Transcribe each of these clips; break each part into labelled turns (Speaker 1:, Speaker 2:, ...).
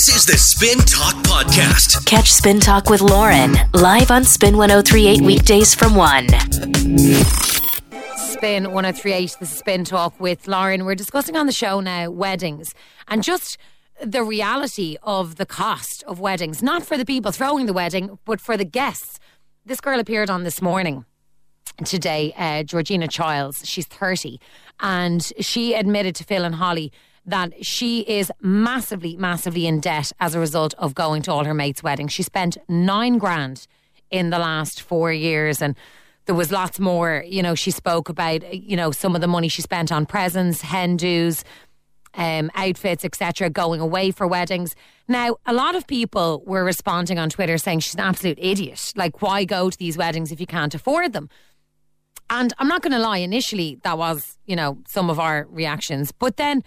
Speaker 1: This is the Spin Talk Podcast.
Speaker 2: Catch Spin Talk with Lauren live on Spin 1038 weekdays from 1.
Speaker 3: Spin 1038, this is Spin Talk with Lauren. We're discussing on the show now weddings and just the reality of the cost of weddings, not for the people throwing the wedding, but for the guests. This girl appeared on this morning today, uh, Georgina Childs. She's 30, and she admitted to Phil and Holly that she is massively, massively in debt as a result of going to all her mates' weddings. She spent nine grand in the last four years, and there was lots more. You know, she spoke about you know some of the money she spent on presents, hen do's, um, outfits, etc., going away for weddings. Now, a lot of people were responding on Twitter saying she's an absolute idiot. Like, why go to these weddings if you can't afford them? And I'm not going to lie, initially that was, you know, some of our reactions. But then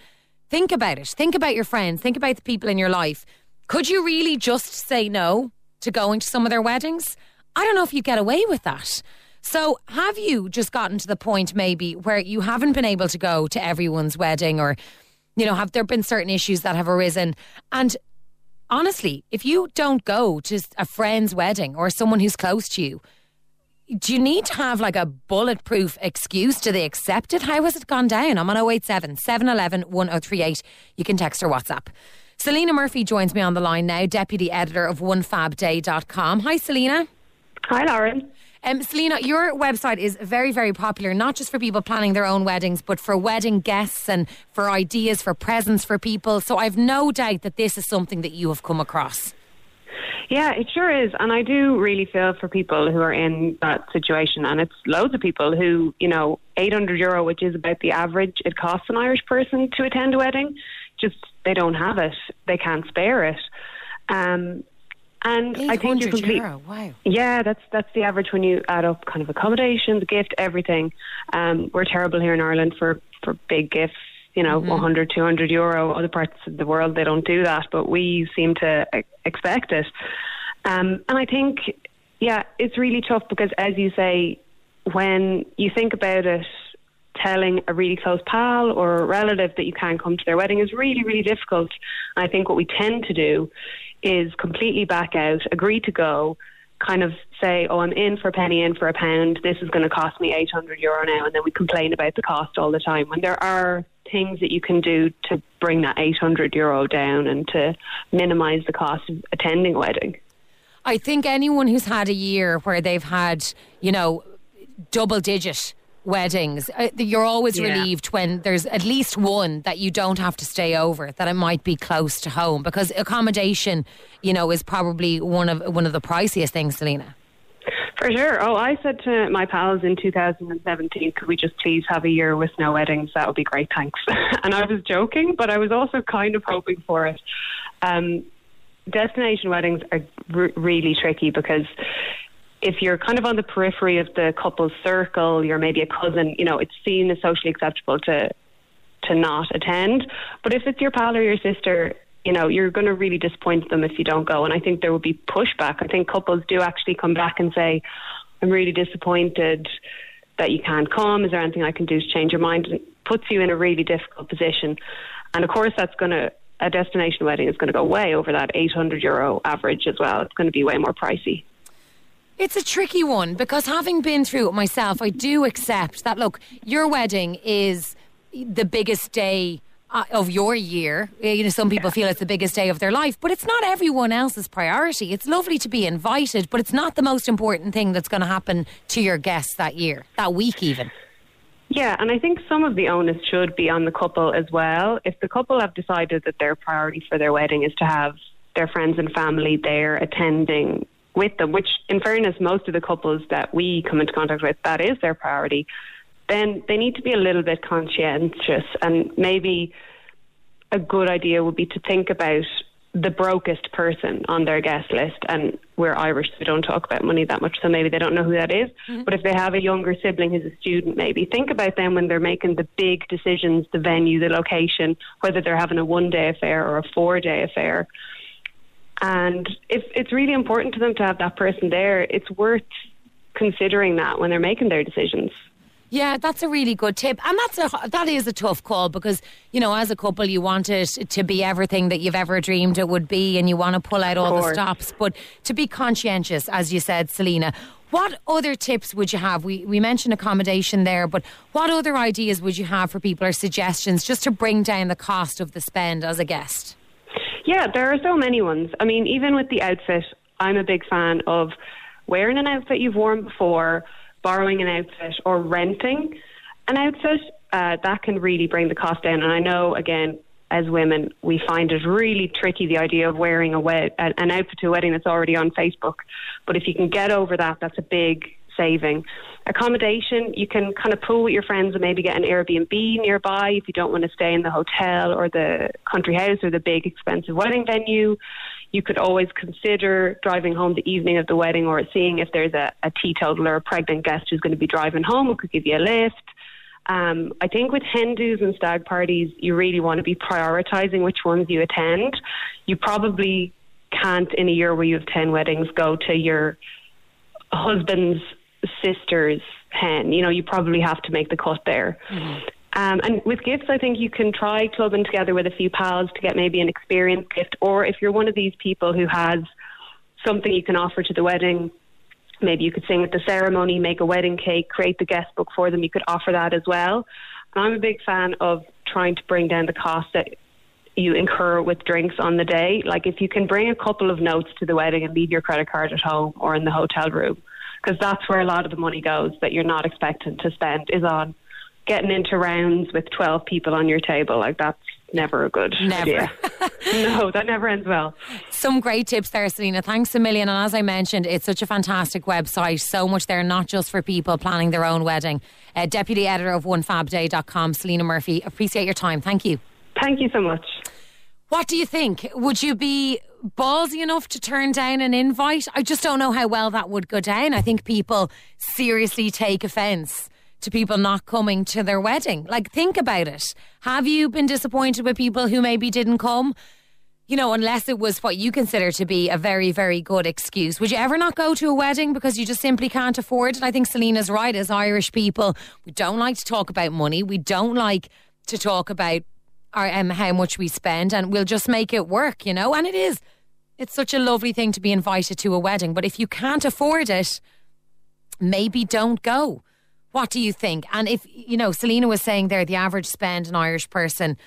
Speaker 3: think about it. Think about your friends. Think about the people in your life. Could you really just say no to going to some of their weddings? I don't know if you get away with that. So, have you just gotten to the point maybe where you haven't been able to go to everyone's wedding or, you know, have there been certain issues that have arisen? And honestly, if you don't go to a friend's wedding or someone who's close to you, do you need to have like a bulletproof excuse? Do they accept it? How has it gone down? I'm on 087 711 1038. You can text or WhatsApp. Selena Murphy joins me on the line now, deputy editor of onefabday.com. Hi, Selena.
Speaker 4: Hi, Lauren.
Speaker 3: Um, Selena, your website is very, very popular, not just for people planning their own weddings, but for wedding guests and for ideas, for presents for people. So I've no doubt that this is something that you have come across.
Speaker 4: Yeah, it sure is. And I do really feel for people who are in that situation. And it's loads of people who, you know, 800 euro, which is about the average it costs an Irish person to attend a wedding, just they don't have it. They can't spare it. Um, and I think you're complete.
Speaker 3: Euro. Wow.
Speaker 4: Yeah, that's that's the average when you add up kind of accommodation, the gift, everything. Um, we're terrible here in Ireland for for big gifts. You know, mm-hmm. 100, 200 euro. Other parts of the world they don't do that, but we seem to expect it. Um, and I think, yeah, it's really tough because, as you say, when you think about it, telling a really close pal or a relative that you can't come to their wedding is really, really difficult. And I think what we tend to do is completely back out, agree to go, kind of say, oh, I'm in for a penny, in for a pound. This is going to cost me 800 euro now. And then we complain about the cost all the time when there are things that you can do to bring that 800 euro down and to minimize the cost of attending a wedding.
Speaker 3: I think anyone who's had a year where they've had, you know, double digit weddings, uh, you're always yeah. relieved when there's at least one that you don't have to stay over, that it might be close to home because accommodation, you know, is probably one of one of the priciest things, Selena.
Speaker 4: For sure. Oh, I said to my pals in 2017, could we just please have a year with no weddings? That would be great, thanks. and I was joking, but I was also kind of hoping for it. Um, destination weddings are r- really tricky because if you're kind of on the periphery of the couple's circle, you're maybe a cousin, you know, it's seen as socially acceptable to to not attend. But if it's your pal or your sister, you know, you're going to really disappoint them if you don't go. And I think there would be pushback. I think couples do actually come back and say, I'm really disappointed that you can't come. Is there anything I can do to change your mind? It puts you in a really difficult position. And of course, that's going to, a destination wedding is going to go way over that 800 euro average as well. It's going to be way more pricey.
Speaker 3: It's a tricky one because having been through it myself, I do accept that. Look, your wedding is the biggest day uh, of your year. You know, some people feel it's the biggest day of their life, but it's not everyone else's priority. It's lovely to be invited, but it's not the most important thing that's going to happen to your guests that year, that week, even.
Speaker 4: Yeah, and I think some of the onus should be on the couple as well. If the couple have decided that their priority for their wedding is to have their friends and family there attending with them, which in fairness, most of the couples that we come into contact with, that is their priority, then they need to be a little bit conscientious and maybe a good idea would be to think about the brokest person on their guest list and we're Irish so we don't talk about money that much so maybe they don't know who that is. Mm-hmm. but if they have a younger sibling who's a student maybe think about them when they're making the big decisions the venue the location whether they're having a one day affair or a four day affair and if it's really important to them to have that person there, it's worth considering that when they're making their decisions.
Speaker 3: Yeah, that's a really good tip, and that's a that is a tough call because you know, as a couple, you want it to be everything that you've ever dreamed it would be, and you want to pull out all the stops. But to be conscientious, as you said, Selena, what other tips would you have? We we mentioned accommodation there, but what other ideas would you have for people or suggestions just to bring down the cost of the spend as a guest?
Speaker 4: Yeah, there are so many ones. I mean, even with the outfit, I'm a big fan of wearing an outfit you've worn before, borrowing an outfit, or renting an outfit. Uh, that can really bring the cost down. And I know, again, as women, we find it really tricky the idea of wearing a wed- an outfit to a wedding that's already on Facebook. But if you can get over that, that's a big saving. Accommodation, you can kind of pool with your friends and maybe get an Airbnb nearby if you don't want to stay in the hotel or the country house or the big expensive wedding venue. You could always consider driving home the evening of the wedding or seeing if there's a, a teetotaler or a pregnant guest who's going to be driving home who could give you a lift. Um, I think with hen dos and stag parties, you really want to be prioritizing which ones you attend. You probably can't, in a year where you have 10 weddings, go to your husband's sister's hen. You know, you probably have to make the cut there. Mm-hmm. Um, and with gifts, I think you can try clubbing together with a few pals to get maybe an experience gift. Or if you're one of these people who has something you can offer to the wedding, maybe you could sing at the ceremony, make a wedding cake, create the guest book for them. You could offer that as well. And I'm a big fan of trying to bring down the cost that you incur with drinks on the day. Like if you can bring a couple of notes to the wedding and leave your credit card at home or in the hotel room, because that's where a lot of the money goes that you're not expecting to spend is on getting into rounds with 12 people on your table. Like that's never a good
Speaker 3: never.
Speaker 4: idea. no, that never ends well.
Speaker 3: Some great tips there, Selena. Thanks a million. And as I mentioned, it's such a fantastic website. So much there, not just for people planning their own wedding. Uh, Deputy editor of onefabday.com, Selena Murphy. Appreciate your time. Thank you.
Speaker 4: Thank you so much.
Speaker 3: What do you think? Would you be ballsy enough to turn down an invite? I just don't know how well that would go down. I think people seriously take offence to people not coming to their wedding. Like, think about it. Have you been disappointed with people who maybe didn't come? You know, unless it was what you consider to be a very, very good excuse. Would you ever not go to a wedding because you just simply can't afford it? I think Selena's right. As Irish people, we don't like to talk about money. We don't like to talk about our, um, how much we spend, and we'll just make it work, you know? And it is. It's such a lovely thing to be invited to a wedding. But if you can't afford it, maybe don't go. What do you think? And if, you know, Selena was saying there, the average spend an Irish person,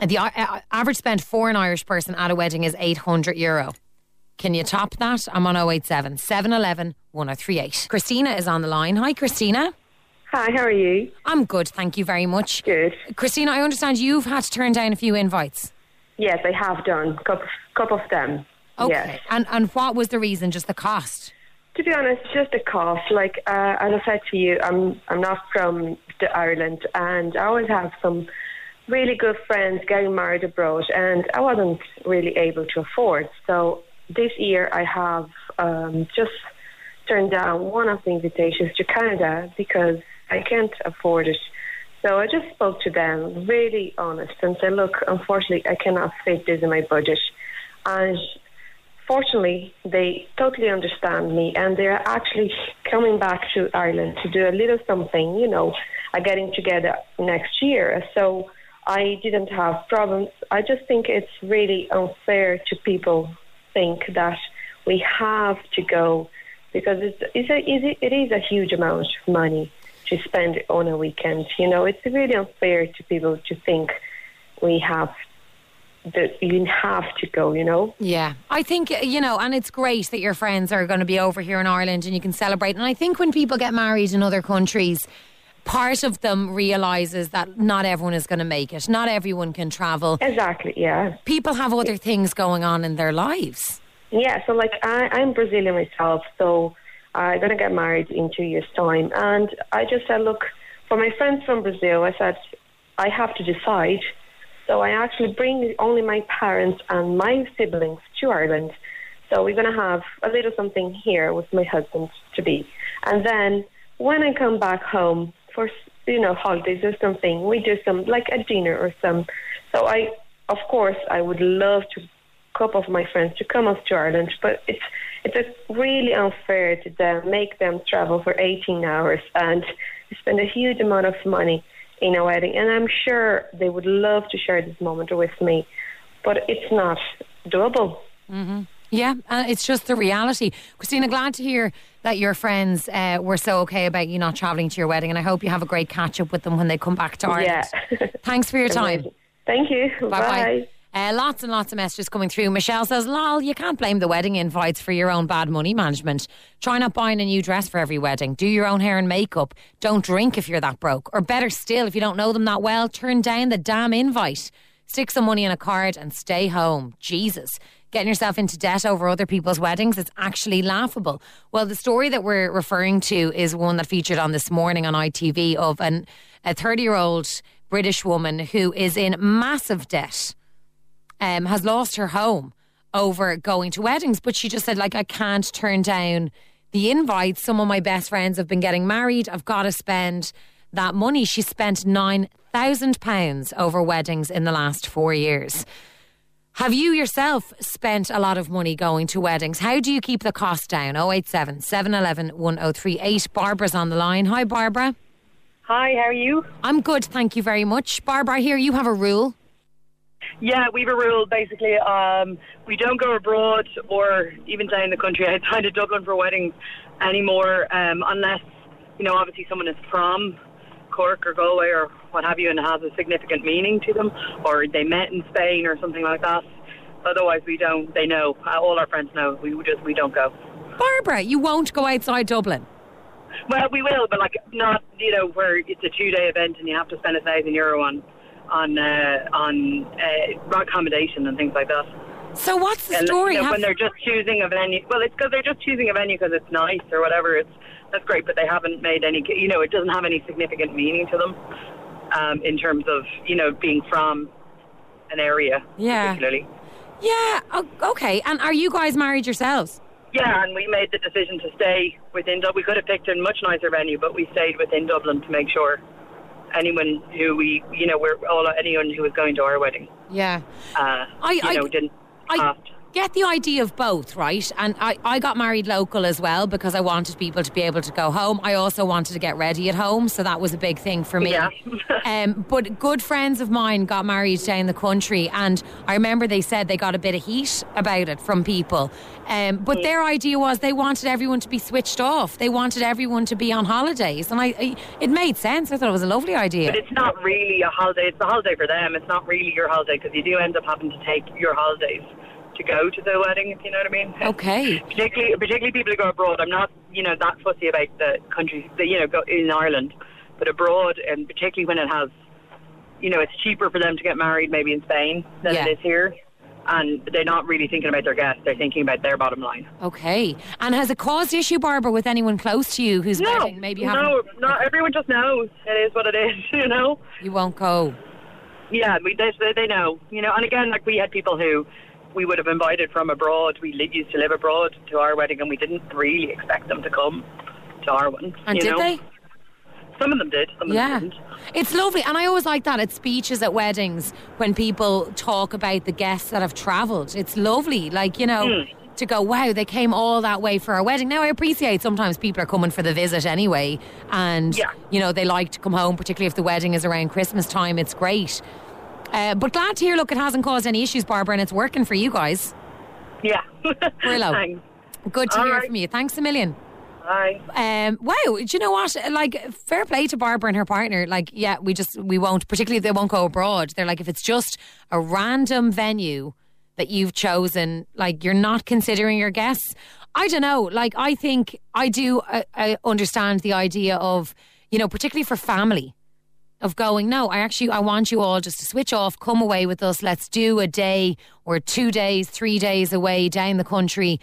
Speaker 3: the uh, average spend for an Irish person at a wedding is 800 euro. Can you top that? I'm on 087 711 1038. Christina is on the line. Hi, Christina.
Speaker 5: Hi, how are you?
Speaker 3: I'm good, thank you very much.
Speaker 5: Good.
Speaker 3: Christina, I understand you've had to turn down a few invites.
Speaker 5: Yes, I have done. Couple, couple of them.
Speaker 3: Okay.
Speaker 5: Yes.
Speaker 3: And and what was the reason? Just the cost?
Speaker 5: To be honest, just the cost. Like uh, as I said to you, I'm I'm not from Ireland, and I always have some really good friends getting married abroad, and I wasn't really able to afford. So this year, I have um, just turned down one of the invitations to Canada because I can't afford it. So I just spoke to them, really honest, and said, "Look, unfortunately, I cannot fit this in my budget." And fortunately, they totally understand me and they're actually coming back to Ireland to do a little something, you know, getting together next year. So I didn't have problems. I just think it's really unfair to people think that we have to go because it's, it's a, it is a huge amount of money to spend on a weekend. You know, it's really unfair to people to think we have that you have to go, you know?
Speaker 3: Yeah. I think, you know, and it's great that your friends are going to be over here in Ireland and you can celebrate. And I think when people get married in other countries, part of them realizes that not everyone is going to make it. Not everyone can travel.
Speaker 5: Exactly, yeah.
Speaker 3: People have other things going on in their lives.
Speaker 5: Yeah, so like I, I'm Brazilian myself, so I'm going to get married in two years' time. And I just said, look, for my friends from Brazil, I said, I have to decide so I actually bring only my parents and my siblings to Ireland. So we're going to have a little something here with my husband to be. And then when I come back home for, you know, holidays or something, we do some, like a dinner or some. So I, of course, I would love to couple of my friends to come up to Ireland, but it's it's a really unfair to them, make them travel for 18 hours and spend a huge amount of money in a wedding, and I'm sure they would love to share this moment with me, but it's not doable.
Speaker 3: Yeah, and it's just the reality. Christina, glad to hear that your friends uh, were so okay about you not travelling to your wedding, and I hope you have a great catch up with them when they come back to Ireland.
Speaker 5: Yeah.
Speaker 3: Thanks for your time.
Speaker 5: Thank you.
Speaker 3: Bye bye. Uh, lots and lots of messages coming through. Michelle says, Lol, you can't blame the wedding invites for your own bad money management. Try not buying a new dress for every wedding. Do your own hair and makeup. Don't drink if you're that broke. Or better still, if you don't know them that well, turn down the damn invite. Stick some money in a card and stay home. Jesus. Getting yourself into debt over other people's weddings, it's actually laughable. Well, the story that we're referring to is one that featured on this morning on ITV of an, a 30 year old British woman who is in massive debt um, has lost her home over going to weddings, but she just said, like, I can't turn down the invites. Some of my best friends have been getting married. I've got to spend that money. She spent nine thousand pounds over weddings in the last four years. Have you yourself spent a lot of money going to weddings? How do you keep the cost down? 087 711 1038. Barbara's on the line. Hi, Barbara.
Speaker 6: Hi, how are you?
Speaker 3: I'm good, thank you very much. Barbara, here you have a rule.
Speaker 6: Yeah, we've a rule basically. Um, we don't go abroad or even down the country outside of Dublin for weddings anymore, um, unless you know obviously someone is from Cork or Galway or what have you, and has a significant meaning to them, or they met in Spain or something like that. Otherwise, we don't. They know. Uh, All our friends know. We just we don't go.
Speaker 3: Barbara, you won't go outside Dublin.
Speaker 6: Well, we will, but like not you know where it's a two day event and you have to spend a thousand euro on on uh, on uh, accommodation and things like that.
Speaker 3: So what's the
Speaker 6: And,
Speaker 3: story?
Speaker 6: you know, when they're just choosing a venue, well, it's because they're just choosing a venue because it's nice or whatever. It's that's great, but they haven't made any. You know, it doesn't have any significant meaning to them um, in terms of you know being from an area,
Speaker 3: Yeah.
Speaker 6: particularly.
Speaker 3: yeah, okay. And are you guys married yourselves?
Speaker 6: Yeah, and we made the decision to stay within Dublin. We could have picked a much nicer venue, but we stayed within Dublin to make sure anyone who we, you know, we're all anyone who was going to our wedding,
Speaker 3: Yeah.
Speaker 6: uh,
Speaker 3: I-
Speaker 6: you
Speaker 3: I-
Speaker 6: know, didn't
Speaker 3: I
Speaker 6: have to.
Speaker 3: Get the idea of both, right? And I, I got married local as well because I wanted people to be able to go home. I also wanted to get ready at home, so that was a big thing for me.
Speaker 6: Yeah.
Speaker 3: um, but good friends of mine got married down the country, and I remember they said they got a bit of heat about it from people. Um, but
Speaker 6: Mm.
Speaker 3: their idea was they wanted everyone to be switched off. They wanted everyone to be on holidays, and I, I it made sense. I thought it was a lovely idea.
Speaker 6: But it's not really a holiday. It's a holiday for them. It's not really your holiday because you do end up having to take your holidays to go to the wedding. If you know what I mean.
Speaker 3: Okay.
Speaker 6: Particularly, particularly people who go abroad. I'm not, you know, that fussy about the countries that you know go in Ireland, but abroad, and particularly when it has, you know, it's cheaper for them to get married maybe in Spain than
Speaker 3: Yeah.
Speaker 6: it is here. And they're not really thinking about their guests; they're thinking about their bottom line.
Speaker 3: Okay. And has it caused issue, Barbara, with anyone close to you who's
Speaker 6: No,
Speaker 3: wedding? Maybe you
Speaker 6: no, no. Not everyone just knows it is what it is. You know.
Speaker 3: You won't go.
Speaker 6: Yeah, we they, they know, you know. And again, like we had people who we would have invited from abroad. We li- used to live abroad to our wedding, and we didn't really expect them to come to our one.
Speaker 3: And
Speaker 6: you
Speaker 3: did
Speaker 6: know?
Speaker 3: they?
Speaker 6: Some of them did. Some of
Speaker 3: Yeah.
Speaker 6: them didn't.
Speaker 3: It's lovely. And I always like that at speeches at weddings when people talk about the guests that have travelled. It's lovely. Like, you know,
Speaker 6: Hmm.
Speaker 3: to go, wow, they came all that way for our wedding. Now, I appreciate sometimes people are coming for the visit anyway. And,
Speaker 6: Yeah.
Speaker 3: you know, they like to come home, particularly if the wedding is around Christmas time. It's great. Uh, but glad to hear, look, it hasn't caused any issues, Barbara, and it's working for you guys.
Speaker 6: Yeah.
Speaker 3: Brillo.
Speaker 6: Thanks.
Speaker 3: Good to
Speaker 6: All
Speaker 3: hear
Speaker 6: right.
Speaker 3: from you. Thanks a million.
Speaker 6: Bye.
Speaker 3: Um, wow, do you know what? Like, fair play to Barbara and her partner. Like, yeah, we just we won't. Particularly, if they won't go abroad. They're like, if it's just a random venue that you've chosen, like you're not considering your guests. I don't know. Like, I think I do. I, I understand the idea of you know, particularly for family. Of going, no, I actually I want you all just to switch off, come away with us. Let's do a day or two days, three days away down the country.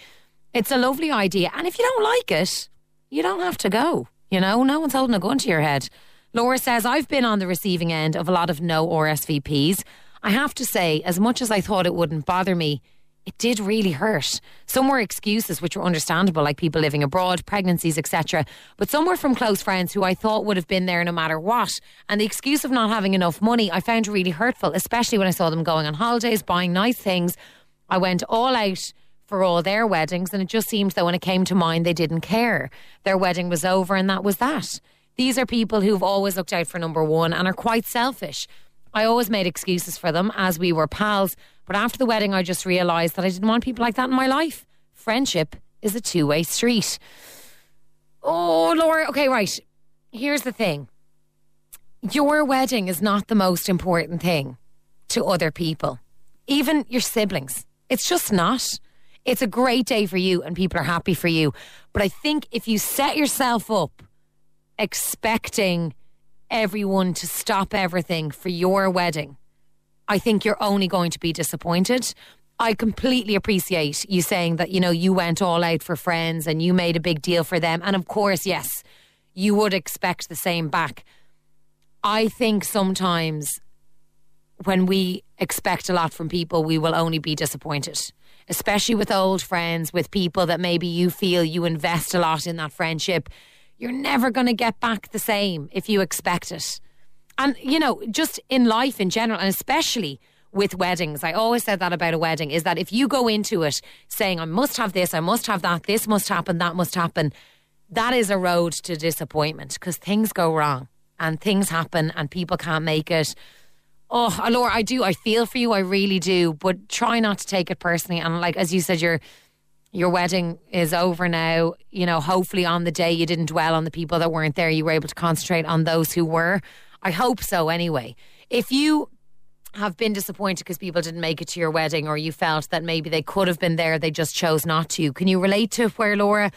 Speaker 3: It's a lovely idea. And if you don't like it, you don't have to go. You know, no one's holding a gun to your head. Laura says, I've been on the receiving end of a lot of no RSVPs. I have to say, as much as I thought it wouldn't bother me, it did really hurt. Some were excuses which were understandable, like people living abroad, pregnancies, etc. But some were from close friends who I thought would have been there no matter what. And the excuse of not having enough money I found really hurtful, especially when I saw them going on holidays, buying nice things. I went all out for all their weddings, and it just seemed that when it came to mine, they didn't care. Their wedding was over, and that was that. These are people who've always looked out for number one and are quite selfish. I always made excuses for them as we were pals, but after the wedding, I just realised that I didn't want people like that in my life. Friendship is a two way street. Oh, Laura. Okay, right. Here's the thing your wedding is not the most important thing to other people, even your siblings. It's just not. It's a great day for you and people are happy for you. But I think if you set yourself up expecting everyone to stop everything for your wedding, I think you're only going to be disappointed. I completely appreciate you saying that, you know, you went all out for friends and you made a big deal for them. And of course, yes, you would expect the same back. I think sometimes when we expect a lot from people, we will only be disappointed, especially with old friends, with people that maybe you feel you invest a lot in that friendship. You're never going to get back the same if you expect it. And, you know, just in life in general, and especially with weddings, I always said that about a wedding is that if you go into it saying, I must have this, I must have that, this must happen, that must happen, that is a road to disappointment because things go wrong and things happen and people can't make it. Oh, Laura, I do. I feel for you. I really do. But try not to take it personally. And like as you said, your your wedding is over now. You know, hopefully on the day you didn't dwell on the people that weren't there. You were able to concentrate on those who were. I hope so. Anyway, if you have been disappointed because people didn't make it to your wedding, or you felt that maybe they could have been there, they just chose not to. Can you relate to where Laura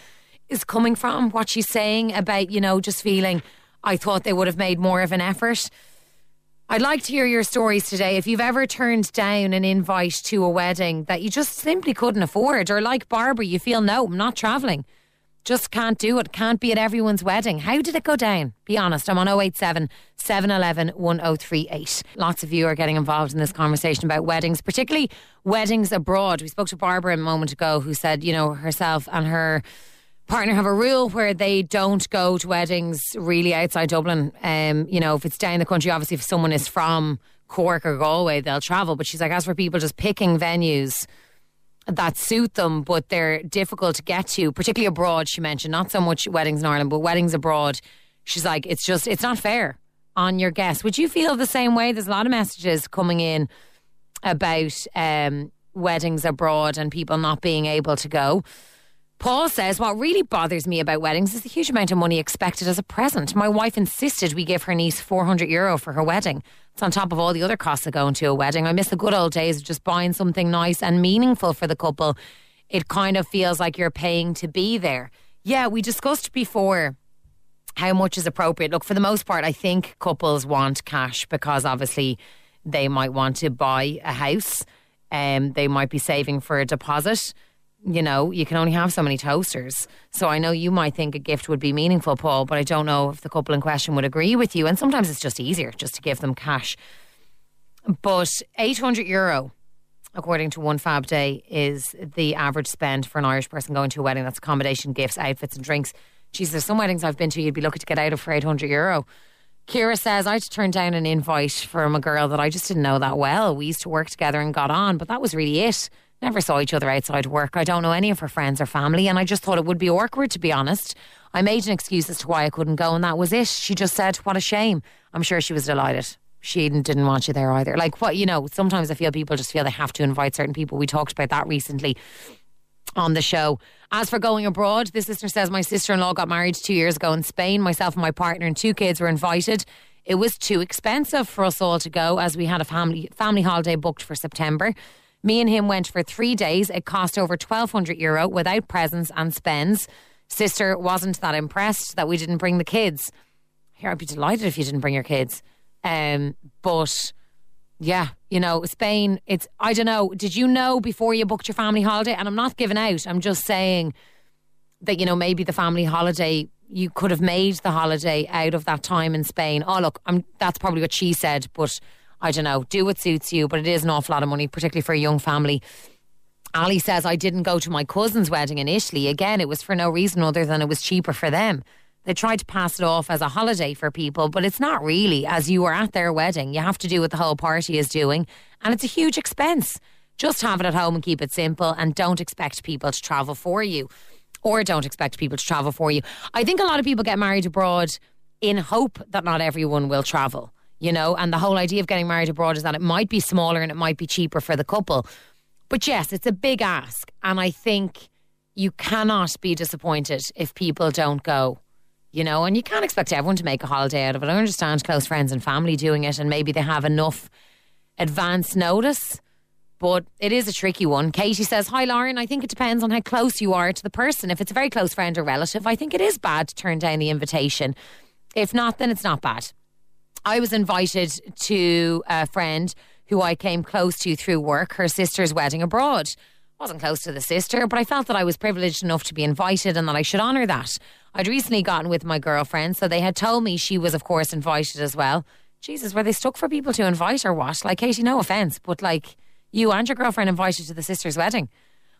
Speaker 3: is coming from? What she's saying about you know just feeling. I thought they would have made more of an effort. I'd like to hear your stories today. If you've ever turned down an invite to a wedding that you just simply couldn't afford, or like Barbara, you feel, no, I'm not travelling. Just can't do it. Can't be at everyone's wedding. How did it go down? Be honest. I'm on 087 711 1038. Lots of you are getting involved in this conversation about weddings, particularly weddings abroad. We spoke to Barbara a moment ago who said, you know, herself and her partner have a rule where they don't go to weddings really outside Dublin. Um, you know, if it's down the country, obviously, if someone is from Cork or Galway, they'll travel. But she's like, as for people just picking venues that suit them, but they're difficult to get to, particularly abroad, she mentioned, not so much weddings in Ireland, but weddings abroad. She's like, it's just, it's not fair on your guests. Would you feel the same way? There's a lot of messages coming in about um, weddings abroad and people not being able to go. Paul says, What really bothers me about weddings is the huge amount of money expected as a present. My wife insisted we give her niece 400 euro for her wedding. It's on top of all the other costs of going to a wedding. I miss the good old days of just buying something nice and meaningful for the couple. It kind of feels like you're paying to be there. Yeah, we discussed before how much is appropriate. Look, for the most part, I think couples want cash because obviously they might want to buy a house. and um, they might be saving for a deposit you know, you can only have so many toasters. So I know you might think a gift would be meaningful, Paul, but I don't know if the couple in question would agree with you. And sometimes it's just easier just to give them cash. But 800 euro, according to One Fab Day, is the average spend for an Irish person going to a wedding. That's accommodation, gifts, outfits, and drinks. Geez, there's some weddings I've been to you'd be lucky to get out of for 800 euro. Kira says, I had to turn down an invite from a girl that I just didn't know that well. We used to work together and got on, but that was really it. Never saw each other outside work. I don't know any of her friends or family, and I just thought it would be awkward, to be honest. I made an excuse as to why I couldn't go, and that was it. She just said, What a shame. I'm sure she was delighted. She didn't want you there either. Like, what, you know, sometimes I feel people just feel they have to invite certain people. We talked about that recently on the show. As for going abroad, this listener says, My sister in law got married two years ago in Spain. Myself and my partner and two kids were invited. It was too expensive for us all to go as we had a family family holiday booked for September. Me and him went for three days. It cost over 1,200 euro without presents and spends. Sister wasn't that impressed that we didn't bring the kids. Here, I'd be delighted if you didn't bring your kids. Um, but yeah, you know, Spain, it's, I don't know. Did you know before you booked your family holiday? And I'm not giving out, I'm just saying that, you know, maybe the family holiday, you could have made the holiday out of that time in Spain. Oh, look, I'm, that's probably what she said, but I don't know, do what suits you, but it is an awful lot of money, particularly for a young family. Ali says, I didn't go to my cousin's wedding in Italy. Again, it was for no reason other than it was cheaper for them. They tried to pass it off as a holiday for people, but it's not really, as you were at their wedding. You have to do what the whole party is doing, and it's a huge expense. Just have it at home and keep it simple, and don't expect people to travel for you. Or don't expect people to travel for you. I think a lot of people get married abroad in hope that not everyone will travel, you know. And the whole idea of getting married abroad is that it might be smaller and it might be cheaper for the couple. But yes, it's a big ask. And I think you cannot be disappointed if people don't go, you know, and you can't expect everyone to make a holiday out of it. I understand close friends and family doing it and maybe they have enough advance notice. But it is a tricky one. Katie says, Hi, Lauren. I think it depends on how close you are to the person. If it's a very close friend or relative, I think it is bad to turn down the invitation. If not, then it's not bad. I was invited to a friend who I came close to through work, her sister's wedding abroad. wasn't close to the sister, but I felt that I was privileged enough to be invited and that I should honour that. I'd recently gotten with my girlfriend, so they had told me she was, of course, invited as well. Jesus, were they stuck for people to invite or what? Like, Katie, no offence, but like, you and your girlfriend invited to the sister's wedding.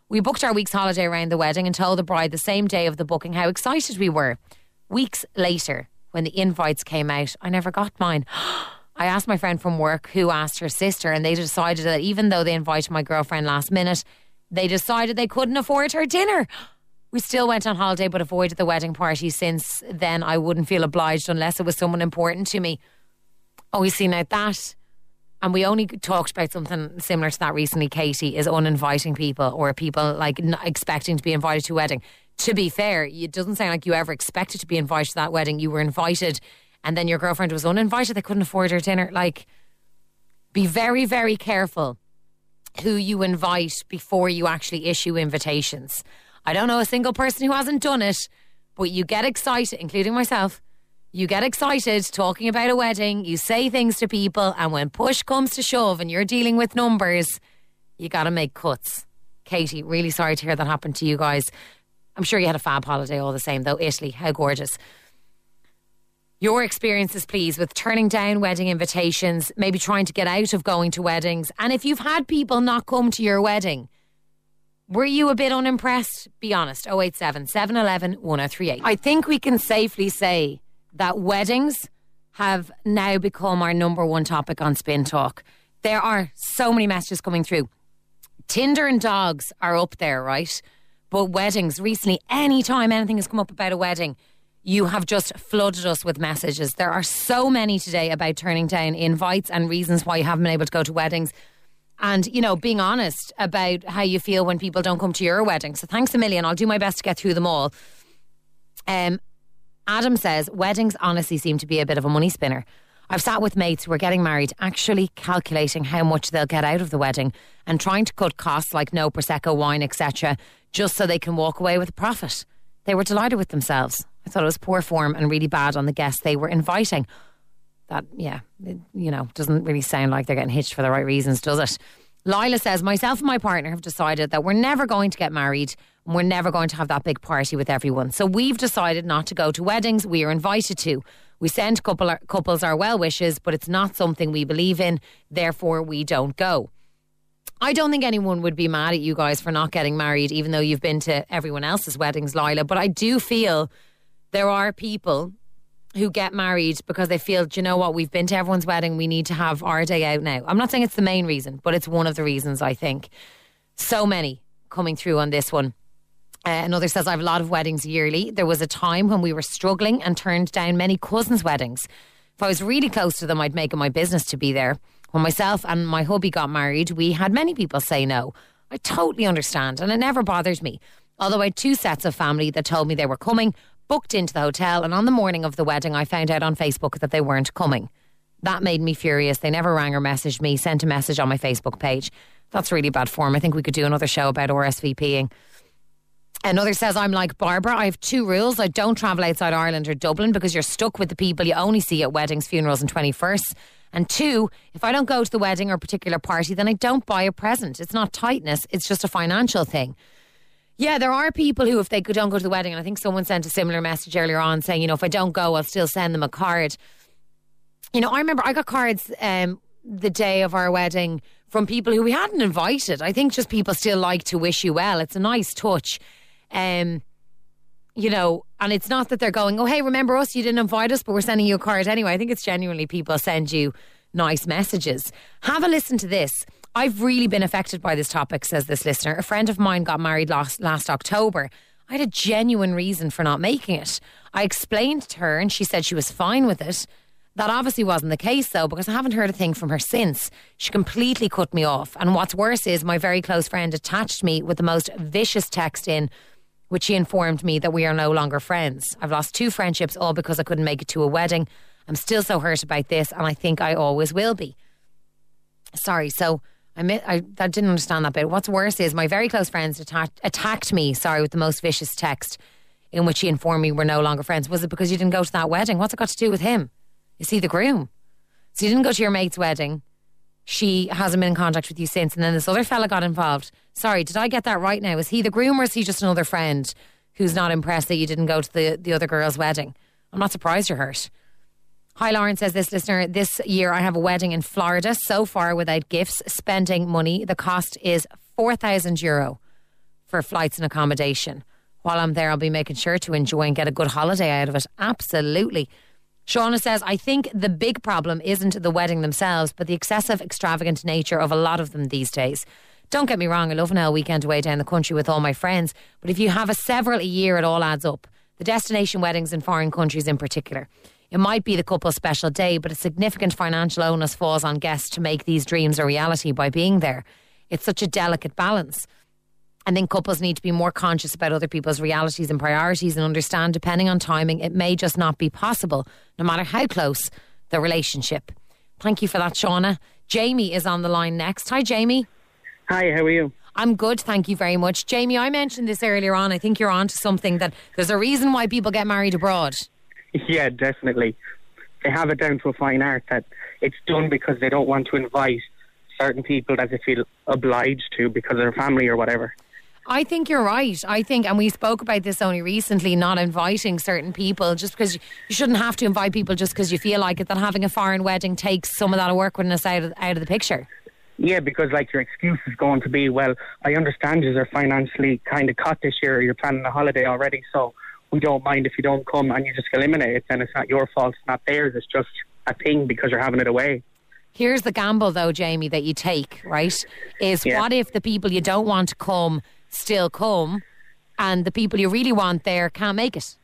Speaker 3: We booked our week's holiday around the wedding and told the bride the same day of the booking how excited we were. Weeks later, when the invites came out, I never got mine. I asked my friend from work who asked her sister, and they decided that even though they invited my girlfriend last minute, they decided they couldn't afford her dinner. We still went on holiday but avoided the wedding party since then I wouldn't feel obliged unless it was someone important to me. Oh, you see, now that and we only talked about something similar to that recently, Katie, is uninviting people or people like expecting to be invited to a wedding. To be fair, it doesn't sound like you ever expected to be invited to that wedding. You were invited and then your girlfriend was uninvited. They couldn't afford her dinner. Like, be very, very careful who you invite before you actually issue invitations. I don't know a single person who hasn't done it, but you get excited, including myself you get excited talking about a wedding, you say things to people, and when push comes to shove and you're dealing with numbers, you got to make cuts. Katie, really sorry to hear that happened to you guys. I'm sure you had a fab holiday all the same, though. Italy, how gorgeous. Your experiences, please, with turning down wedding invitations, maybe trying to get out of going to weddings. And if you've had people not come to your wedding, were you a bit unimpressed? Be honest. 087 711 1038. I think we can safely say that weddings have now become our number one topic on Spin Talk. There are so many messages coming through. Tinder and dogs are up there, right? But weddings, recently, anytime anything has come up about a wedding, you have just flooded us with messages. There are so many today about turning down invites and reasons why you haven't been able to go to weddings. And, you know, being honest about how you feel when people don't come to your wedding. So thanks a million. I'll do my best to get through them all. Um, Adam says weddings honestly seem to be a bit of a money spinner. I've sat with mates who are getting married, actually calculating how much they'll get out of the wedding and trying to cut costs like no prosecco wine, etc., just so they can walk away with a profit. They were delighted with themselves. I thought it was poor form and really bad on the guests they were inviting. That, yeah, it, you know, doesn't really sound like they're getting hitched for the right reasons, does it? Lila says, myself and my partner have decided that we're never going to get married and we're never going to have that big party with everyone. So we've decided not to go to weddings. We are invited to. We send couple, couples our well wishes, but it's not something we believe in. Therefore, we don't go. I don't think anyone would be mad at you guys for not getting married, even though you've been to everyone else's weddings, Lila. But I do feel there are people who get married because they feel, do you know what, we've been to everyone's wedding, we need to have our day out now. I'm not saying it's the main reason, but it's one of the reasons I think. So many coming through on this one. Uh, another says, I have a lot of weddings yearly. There was a time when we were struggling and turned down many cousins' weddings. If I was really close to them, I'd make it my business to be there. When myself and my hubby got married, we had many people say no. I totally understand, and it never bothered me. Although I had two sets of family that told me they were coming, booked into the hotel, and on the morning of the wedding, I found out on Facebook that they weren't coming. That made me furious. They never rang or messaged me, sent a message on my Facebook page. That's really bad form. I think we could do another show about RSVPing. Another says, I'm like Barbara. I have two rules. I don't travel outside Ireland or Dublin because you're stuck with the people you only see at weddings, funerals, and 21st. And two, if I don't go to the wedding or particular party, then I don't buy a present. It's not tightness, it's just a financial thing. Yeah, there are people who, if they don't go to the wedding, and I think someone sent a similar message earlier on saying, you know, if I don't go, I'll still send them a card. You know, I remember I got cards um, the day of our wedding from people who we hadn't invited. I think just people still like to wish you well. It's a nice touch. Um, you know, and it's not that they're going, oh, hey, remember us? You didn't invite us, but we're sending you a card anyway. I think it's genuinely people send you nice messages. Have a listen to this. I've really been affected by this topic, says this listener. A friend of mine got married last, last October. I had a genuine reason for not making it. I explained to her, and she said she was fine with it. That obviously wasn't the case, though, because I haven't heard a thing from her since. She completely cut me off. And what's worse is my very close friend attached me with the most vicious text in, which she informed me that we are no longer friends. I've lost two friendships all because I couldn't make it to a wedding. I'm still so hurt about this, and I think I always will be. Sorry, so I, mi- I, I didn't understand that bit. What's worse is my very close friends atta- attacked me, sorry, with the most vicious text in which he informed me we're no longer friends. Was it because you didn't go to that wedding? What's it got to do with him? Is he the groom? So you didn't go to your mate's wedding. She hasn't been in contact with you since. And then this other fella got involved. Sorry, did I get that right now? Is he the groom or is he just another friend who's not impressed that you didn't go to the, the other girl's wedding? I'm not surprised you're hurt. Hi, Lauren says this listener. This year I have a wedding in Florida. So far, without gifts, spending money. The cost is 4,000 euro for flights and accommodation. While I'm there, I'll be making sure to enjoy and get a good holiday out of it. Absolutely. Shauna says, I think the big problem isn't the wedding themselves, but the excessive, extravagant nature of a lot of them these days. Don't get me wrong, I love an L weekend away down the country with all my friends, but if you have a several a year, it all adds up. The destination weddings in foreign countries in particular. It might be the couple's special day, but a significant financial onus falls on guests to make these dreams a reality by being there. It's such a delicate balance. I think couples need to be more conscious about other people's realities and priorities and understand, depending on timing, it may just not be possible, no matter how close the relationship. Thank you for that, Shauna. Jamie is on the line next. Hi, Jamie.
Speaker 7: Hi, how are you?
Speaker 3: I'm good, thank you very much. Jamie, I mentioned this earlier on. I think you're on to something that there's a reason why people get married abroad.
Speaker 7: Yeah, definitely. They have it down to a fine art that it's done because they don't want to invite certain people that they feel obliged to because of their family or whatever.
Speaker 3: I think you're right. I think, and we spoke about this only recently, not inviting certain people just because you shouldn't have to invite people just because you feel like it. That having a foreign wedding takes some of that awkwardness out of out of the picture.
Speaker 7: Yeah, because like your excuse is going to be, well, I understand you are financially kind of cut this year. Or you're planning a holiday already, so we don't mind if you don't come and you just eliminate it. Then it's not your fault, it's not theirs. It's just a thing because you're having it away.
Speaker 3: Here's the gamble, though, Jamie, that you take. Right? Is
Speaker 7: Yeah.
Speaker 3: what if the people you don't want to come still come, and the people you really want there can't make it?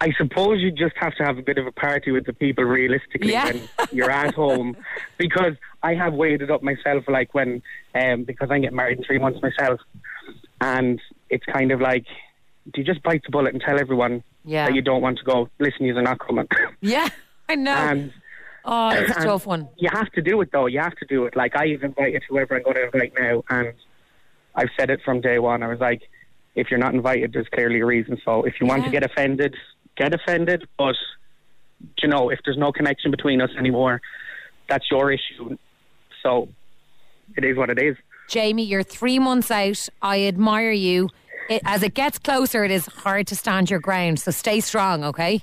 Speaker 7: I suppose you just have to have a bit of a party with the people realistically
Speaker 3: Yeah.
Speaker 7: when you're at home. Because I have weighed it up myself, like when, um, because I get married in three months myself. And it's kind of like, do you just bite the bullet and tell everyone
Speaker 3: Yeah.
Speaker 7: that you don't want to go? Listen, you're not coming.
Speaker 3: Yeah, I know.
Speaker 7: and
Speaker 3: oh, it's a tough one.
Speaker 7: You have to do it though. You have to do it. Like I've invited whoever I'm going to invite now, and I've said it from day one. I was like, if you're not invited, there's clearly a reason. So if you want to get offended, get offended. But you know, if there's no connection between us anymore, that's your issue. So it is what it is.
Speaker 3: Jamie, you're three months out. I admire you. It, as it gets closer, it is hard to stand your ground. So stay strong, okay?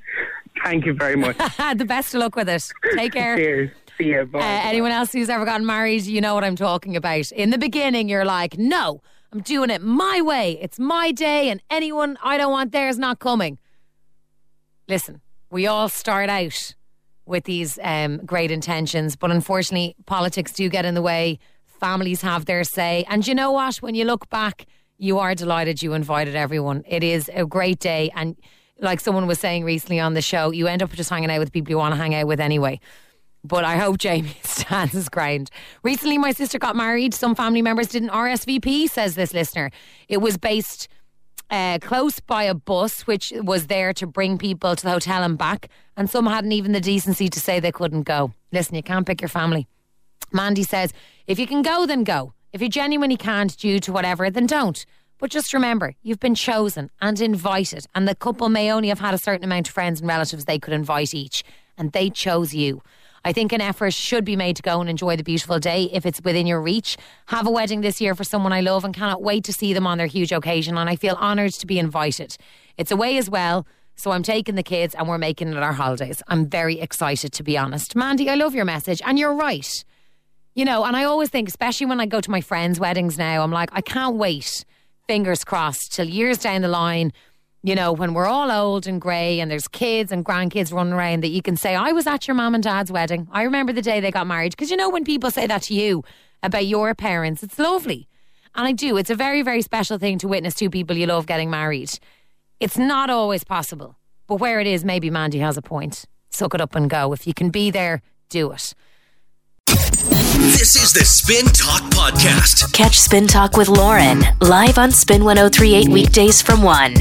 Speaker 7: Thank you very much.
Speaker 3: the best of luck with it. Take care.
Speaker 7: Cheers. Bye.
Speaker 3: Uh, anyone else who's ever gotten married, you know what I'm talking about. In the beginning, you're like, no, I'm doing it my way. It's my day, and anyone I don't want there is not coming. Listen, we all start out with these um, great intentions, but unfortunately, politics do get in the way. Families have their say. And you know what? When you look back, you are delighted you invited everyone. It is a great day. And like someone was saying recently on the show, you end up just hanging out with people you want to hang out with anyway. But I hope Jamie stands his ground. Recently, my sister got married. Some family members didn't RSVP, says this listener. It was based uh, close by a bus, which was there to bring people to the hotel and back. And some hadn't even the decency to say they couldn't go. Listen, you can't pick your family. Mandy says, if you can go, then go. If you genuinely can't due to whatever, then don't. But just remember, you've been chosen and invited, and the couple may only have had a certain amount of friends and relatives they could invite each, and they chose you. I think an effort should be made to go and enjoy the beautiful day if it's within your reach. Have a wedding this year for someone I love and cannot wait to see them on their huge occasion, and I feel honoured to be invited. It's away as well. So I'm taking the kids and we're making it our holidays. I'm very excited to be honest. Mandy, I love your message and you're right. You know, and I always think, especially when I go to my friends' weddings now, I'm like, I can't wait, fingers crossed, till years down the line, you know, when we're all old and grey and there's kids and grandkids running around, that you can say, I was at your mom and dad's wedding. I remember the day they got married. Because you know, when people say that to you about your parents, it's lovely. And I do. It's a very, very special thing to witness two people you love getting married. It's not always possible. But where it is, maybe Mandy has a point. Suck it up and go. If you can be there, do it.
Speaker 1: This is the Spin Talk Podcast.
Speaker 2: Catch Spin Talk with Lauren live on Spin 1038 weekdays from 1.